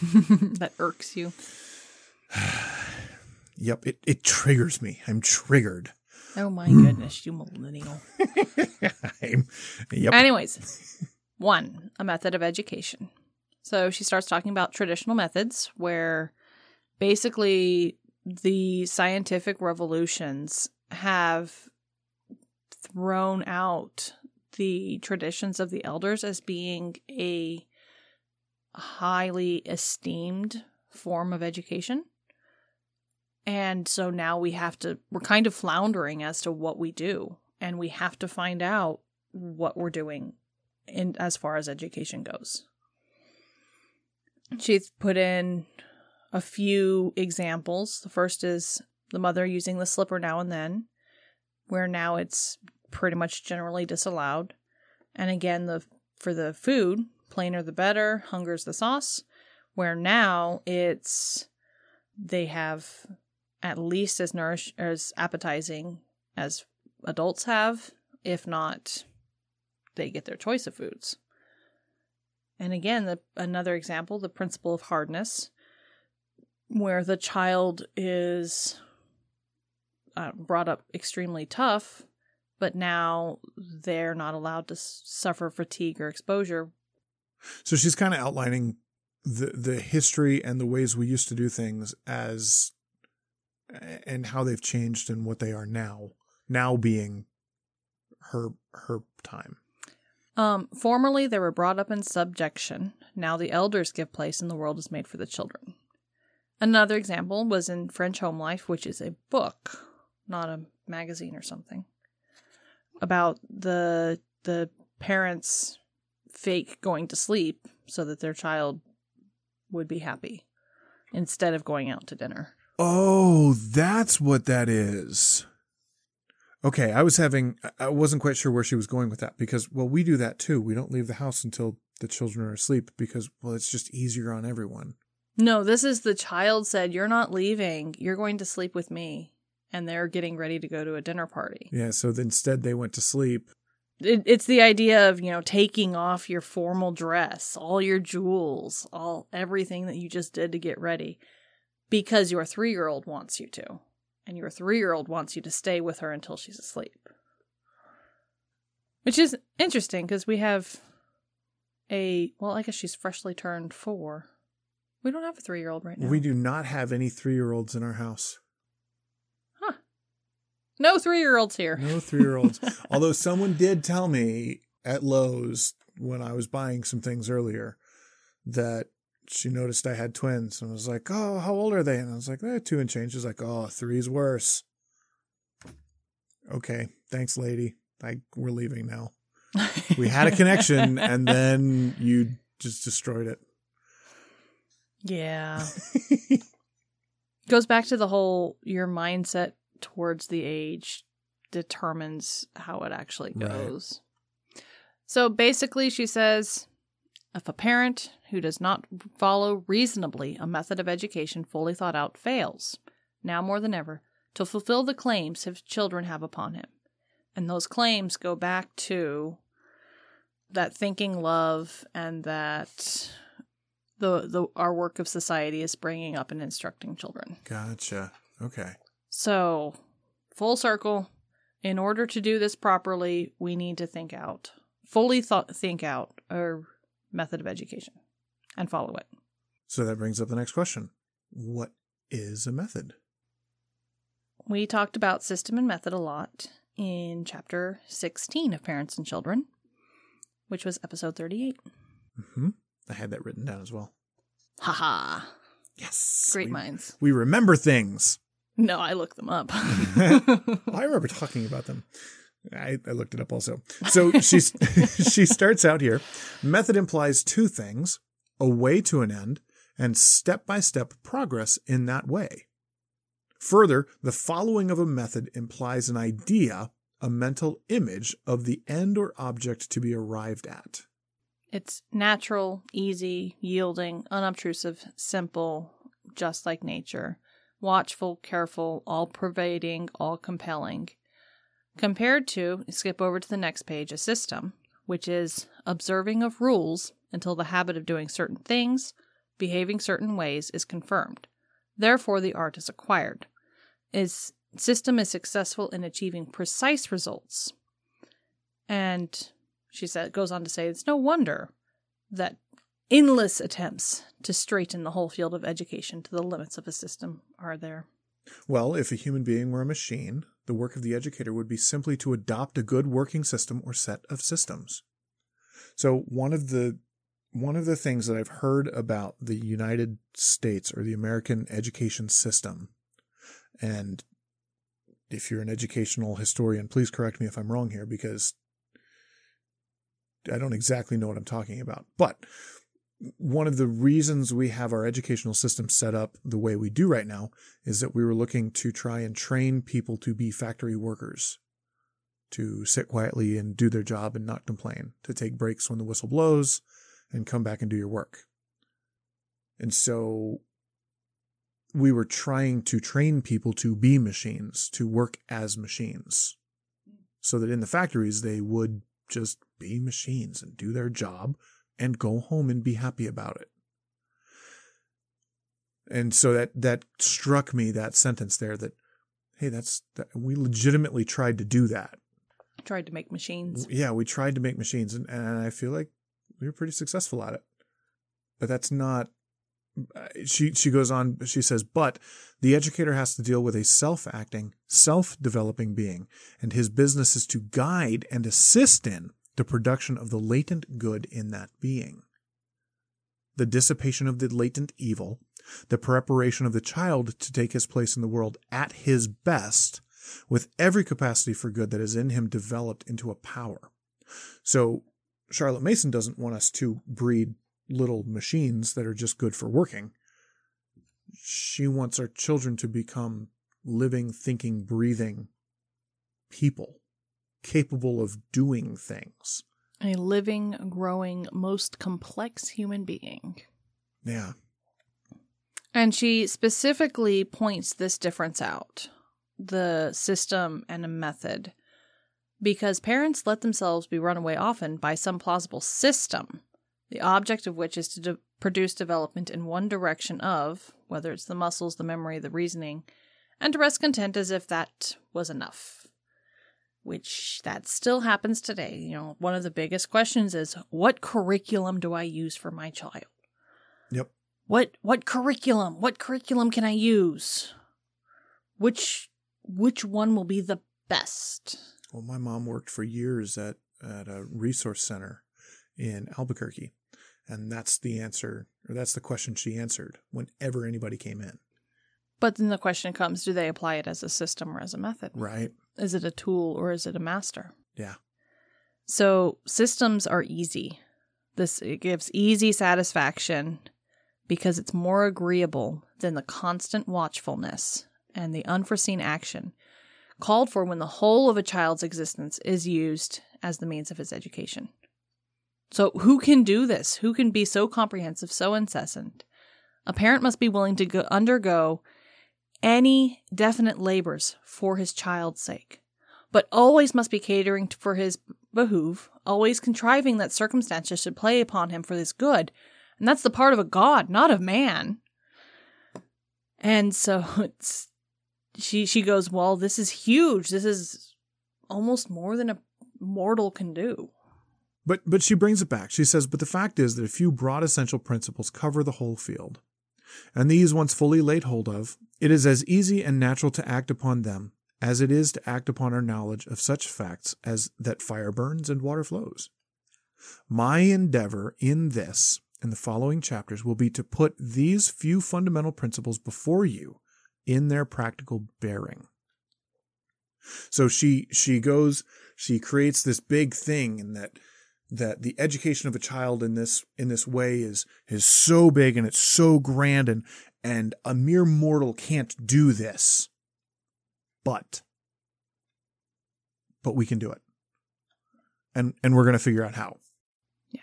[SPEAKER 2] that irks you.
[SPEAKER 1] yep, it it triggers me. I'm triggered.
[SPEAKER 2] Oh my goodness, you millennial. I'm, yep. Anyways, one, a method of education. So she starts talking about traditional methods where basically the scientific revolutions have thrown out the traditions of the elders as being a highly esteemed form of education. And so now we have to, we're kind of floundering as to what we do. And we have to find out what we're doing in as far as education goes. She's put in a few examples. The first is the mother using the slipper now and then, where now it's pretty much generally disallowed. And again, the for the food, plainer the better, hunger's the sauce, where now it's they have at least as nourish as appetizing as adults have, if not they get their choice of foods. And again, the, another example, the principle of hardness, where the child is uh, brought up extremely tough, but now they're not allowed to suffer fatigue or exposure.
[SPEAKER 1] So she's kind of outlining the the history and the ways we used to do things as and how they've changed and what they are now. Now being her her time.
[SPEAKER 2] Um, formerly, they were brought up in subjection. Now the elders give place, and the world is made for the children. Another example was in French Home Life, which is a book, not a magazine or something, about the the parents fake going to sleep so that their child would be happy instead of going out to dinner.
[SPEAKER 1] Oh, that's what that is. Okay, I was having I wasn't quite sure where she was going with that because well, we do that too. We don't leave the house until the children are asleep because well, it's just easier on everyone.
[SPEAKER 2] No, this is the child said, You're not leaving. You're going to sleep with me. And they're getting ready to go to a dinner party.
[SPEAKER 1] Yeah, so instead they went to sleep.
[SPEAKER 2] It, it's the idea of, you know, taking off your formal dress, all your jewels, all everything that you just did to get ready because your three year old wants you to. And your three year old wants you to stay with her until she's asleep. Which is interesting because we have a, well, I guess she's freshly turned four. We don't have a three year old right now.
[SPEAKER 1] We do not have any three year olds in our house. Huh.
[SPEAKER 2] No three year olds here.
[SPEAKER 1] No three year olds. Although someone did tell me at Lowe's when I was buying some things earlier that she noticed I had twins and was like, Oh, how old are they? And I was like, They're two and change. She's like, Oh, three's worse. Okay. Thanks, lady. I we're leaving now. We had a connection and then you just destroyed it.
[SPEAKER 2] Yeah. Goes back to the whole your mindset towards the age determines how it actually
[SPEAKER 1] Right.
[SPEAKER 2] goes. So basically, she says if a parent who does not follow reasonably a method of education fully thought out fails, now more than ever, to fulfill the claims his children have upon him. And those claims go back to that thinking love and that the the our work of society is bringing up and instructing children.
[SPEAKER 1] Gotcha. Okay.
[SPEAKER 2] So, full circle, in order to do this properly, we need to think out, fully thought think out our method of education and follow it.
[SPEAKER 1] So that brings up the next question. What is a method?
[SPEAKER 2] We talked about system and method a lot in chapter 16 of Parents and Children, which was episode 38.
[SPEAKER 1] hmm I had that written down as well.
[SPEAKER 2] Haha.
[SPEAKER 1] Yes.
[SPEAKER 2] Great
[SPEAKER 1] we,
[SPEAKER 2] minds.
[SPEAKER 1] We remember things.
[SPEAKER 2] No, I looked them up.
[SPEAKER 1] I remember talking about them. I, I looked it up also. So she's she starts out here. Method implies two things: a way to an end and step-by-step progress in that way. Further, the following of a method implies an idea, a mental image of the end or object to be arrived at.
[SPEAKER 2] It's natural, easy, yielding, unobtrusive, simple, just like nature, watchful, careful, all pervading, all compelling. Compared to, skip over to the next page, a system, which is observing of rules until the habit of doing certain things, behaving certain ways is confirmed. Therefore, the art is acquired. Its system is successful in achieving precise results. And she said goes on to say it's no wonder that endless attempts to straighten the whole field of education to the limits of a system are there.
[SPEAKER 1] Well, if a human being were a machine, the work of the educator would be simply to adopt a good working system or set of systems. So one of the one of the things that I've heard about the United States or the American education system, and if you're an educational historian, please correct me if I'm wrong here because I don't exactly know what I'm talking about. But one of the reasons we have our educational system set up the way we do right now is that we were looking to try and train people to be factory workers, to sit quietly and do their job and not complain, to take breaks when the whistle blows and come back and do your work. And so we were trying to train people to be machines, to work as machines, so that in the factories they would just be machines and do their job and go home and be happy about it. And so that that struck me that sentence there that hey that's that, we legitimately tried to do that.
[SPEAKER 2] Tried to make machines.
[SPEAKER 1] yeah, we tried to make machines, and, and I feel like we were pretty successful at it. But that's not. She she goes on. She says, but the educator has to deal with a self-acting, self-developing being, and his business is to guide and assist in the production of the latent good in that being, the dissipation of the latent evil, the preparation of the child to take his place in the world at his best, with every capacity for good that is in him developed into a power. So Charlotte Mason doesn't want us to breed little machines that are just good for working. She wants our children to become living, thinking, breathing people capable of doing things.
[SPEAKER 2] A living, growing, most complex human being.
[SPEAKER 1] Yeah.
[SPEAKER 2] And she specifically points this difference out the system and a method. Because parents let themselves be run away often by some plausible system, the object of which is to de- produce development in one direction of, whether it's the muscles, the memory, the reasoning, and to rest content as if that was enough. Which that still happens today. You know, one of the biggest questions is what curriculum do I use for my child?
[SPEAKER 1] Yep.
[SPEAKER 2] What what curriculum? What curriculum can I use? Which which one will be the best?
[SPEAKER 1] Well, my mom worked for years at, at a resource center in Albuquerque. And that's the answer, or that's the question she answered whenever anybody came in.
[SPEAKER 2] But then the question comes, do they apply it as a system or as a method?
[SPEAKER 1] Right.
[SPEAKER 2] Is it a tool or is it a master?
[SPEAKER 1] Yeah.
[SPEAKER 2] So systems are easy. This it gives easy satisfaction because it's more agreeable than the constant watchfulness and the unforeseen action called for when the whole of a child's existence is used as the means of his education. So, who can do this? Who can be so comprehensive, so incessant? A parent must be willing to go, undergo any definite labors for his child's sake, but always must be catering for his behoove, always contriving that circumstances should play upon him for his good. And that's the part of a god, not of man. And so it's she she goes, Well, this is huge. This is almost more than a mortal can do.
[SPEAKER 1] But but she brings it back. She says, but the fact is that a few broad essential principles cover the whole field. And these once fully laid hold of, it is as easy and natural to act upon them as it is to act upon our knowledge of such facts as that fire burns and water flows. My endeavor in this and the following chapters will be to put these few fundamental principles before you in their practical bearing. So she she goes she creates this big thing and that that the education of a child in this in this way is is so big and it's so grand and and a mere mortal can't do this. But but we can do it. And and we're going to figure out how. Yeah.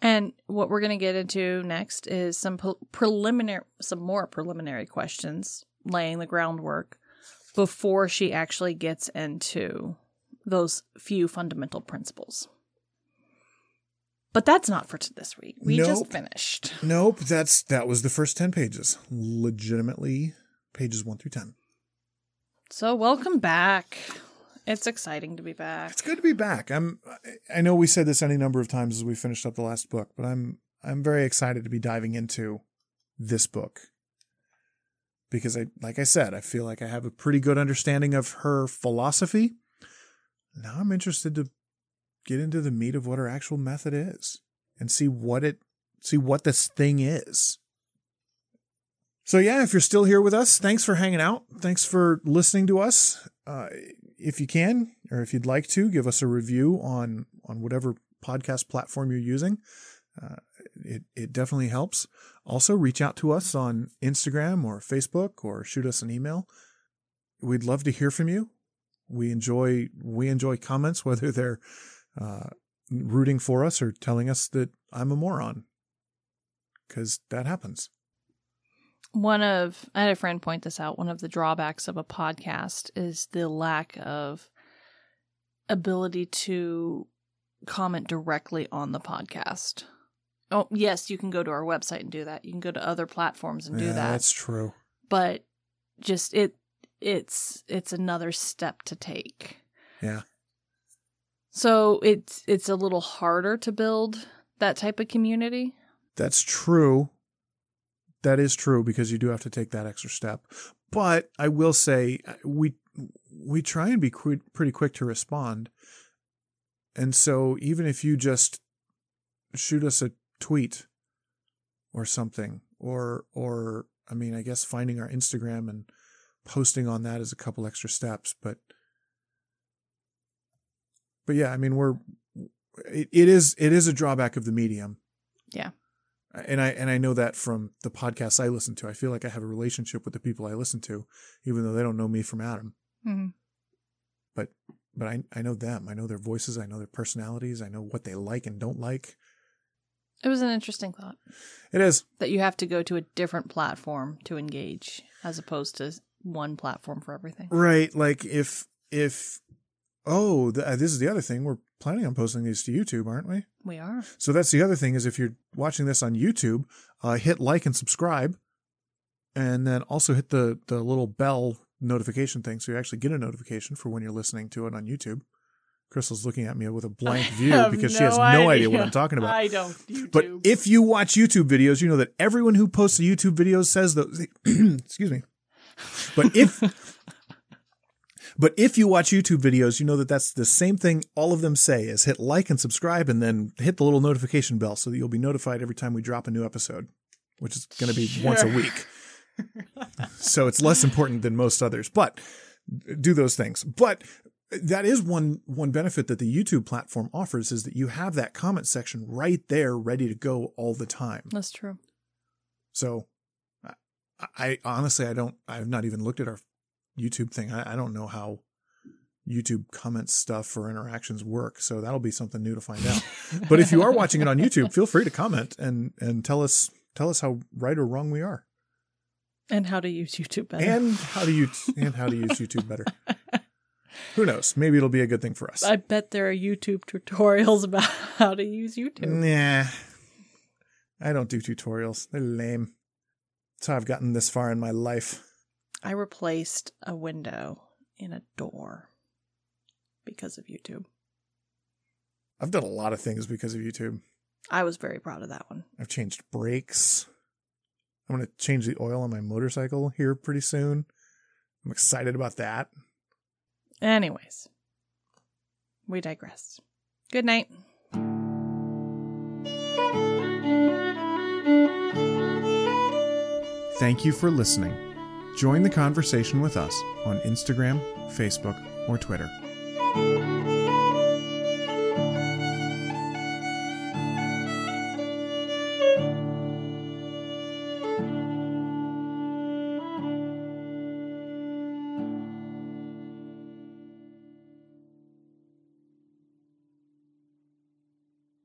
[SPEAKER 2] And what we're going to get into next is some pre- preliminary, some more preliminary questions, laying the groundwork before she actually gets into those few fundamental principles. But that's not for this week. We just finished.
[SPEAKER 1] Nope, that's that was the first 10 pages. Legitimately pages 1 through 10.
[SPEAKER 2] So welcome back. It's exciting to be back.
[SPEAKER 1] It's good to be back. I'm I know we said this any number of times as we finished up the last book, but I'm I'm very excited to be diving into this book. Because I like I said, I feel like I have a pretty good understanding of her philosophy. Now I'm interested to get into the meat of what our actual method is and see what it see what this thing is. So yeah, if you're still here with us, thanks for hanging out. Thanks for listening to us. Uh, if you can, or if you'd like to, give us a review on on whatever podcast platform you're using. Uh, it it definitely helps. Also, reach out to us on Instagram or Facebook, or shoot us an email. We'd love to hear from you. We enjoy we enjoy comments, whether they're uh, rooting for us or telling us that I'm a moron, because that happens.
[SPEAKER 2] One of I had a friend point this out. One of the drawbacks of a podcast is the lack of ability to comment directly on the podcast. Oh, yes, you can go to our website and do that. You can go to other platforms and do
[SPEAKER 1] yeah,
[SPEAKER 2] that.
[SPEAKER 1] That's true.
[SPEAKER 2] But just it it's it's another step to take.
[SPEAKER 1] Yeah.
[SPEAKER 2] So it's it's a little harder to build that type of community.
[SPEAKER 1] That's true. That is true because you do have to take that extra step. But I will say uh, we we try and be pretty quick to respond. And so even if you just shoot us a tweet or something or or I mean I guess finding our Instagram and posting on that is a couple extra steps, but but yeah, I mean we're it, it is it is a drawback of the medium.
[SPEAKER 2] Yeah.
[SPEAKER 1] And I and I know that from the podcasts I listen to. I feel like I have a relationship with the people I listen to, even though they don't know me from Adam.
[SPEAKER 2] Mm-hmm.
[SPEAKER 1] But but I I know them. I know their voices. I know their personalities. I know what they like and don't like.
[SPEAKER 2] It was an interesting thought
[SPEAKER 1] It is.
[SPEAKER 2] that you have to go to a different platform to engage as opposed to one platform for everything.
[SPEAKER 1] Right. Like if if oh, th- uh, this is the other thing. We're planning on posting these to YouTube, aren't we?
[SPEAKER 2] We are.
[SPEAKER 1] So that's the other thing is if you're watching this on YouTube, uh, hit like and subscribe, and then also hit the the little bell notification thing so you actually get a notification for when you're listening to it on YouTube. Crystal's looking at me with a blank view because she has no idea. what I'm talking about.
[SPEAKER 2] I don't YouTube.
[SPEAKER 1] But if you watch YouTube videos, you know that everyone who posts the YouTube videos says those. excuse me. But if but if you watch YouTube videos, you know that that's the same thing all of them say is hit like and subscribe and then hit the little notification bell so that you'll be notified every time we drop a new episode, which is going to be once a week. so it's less important than most others, but do those things. But that is one one benefit that the YouTube platform offers is that you have that comment section right there ready to go all the time.
[SPEAKER 2] That's true.
[SPEAKER 1] So I, I honestly I don't I've not even looked at our YouTube thing. I, I don't know how YouTube comments stuff or interactions work. So that'll be something new to find out. but if you are watching it on YouTube, feel free to comment and and tell us tell us how right or wrong we are.
[SPEAKER 2] And how to use YouTube better.
[SPEAKER 1] And how to use and how to use YouTube better. Who knows? Maybe it'll be a good thing for us.
[SPEAKER 2] I bet there are YouTube tutorials about how to use YouTube.
[SPEAKER 1] Nah. I don't do tutorials. They're lame. That's how I've gotten this far in my life.
[SPEAKER 2] I replaced a window in a door because of YouTube.
[SPEAKER 1] I've done a lot of things because of YouTube.
[SPEAKER 2] I was very proud of that one.
[SPEAKER 1] I've changed brakes. I'm going to change the oil on my motorcycle here pretty soon. I'm excited about that.
[SPEAKER 2] Anyways, we digress. Good night.
[SPEAKER 1] Thank you for listening. Join the conversation with us on Instagram, Facebook, or Twitter.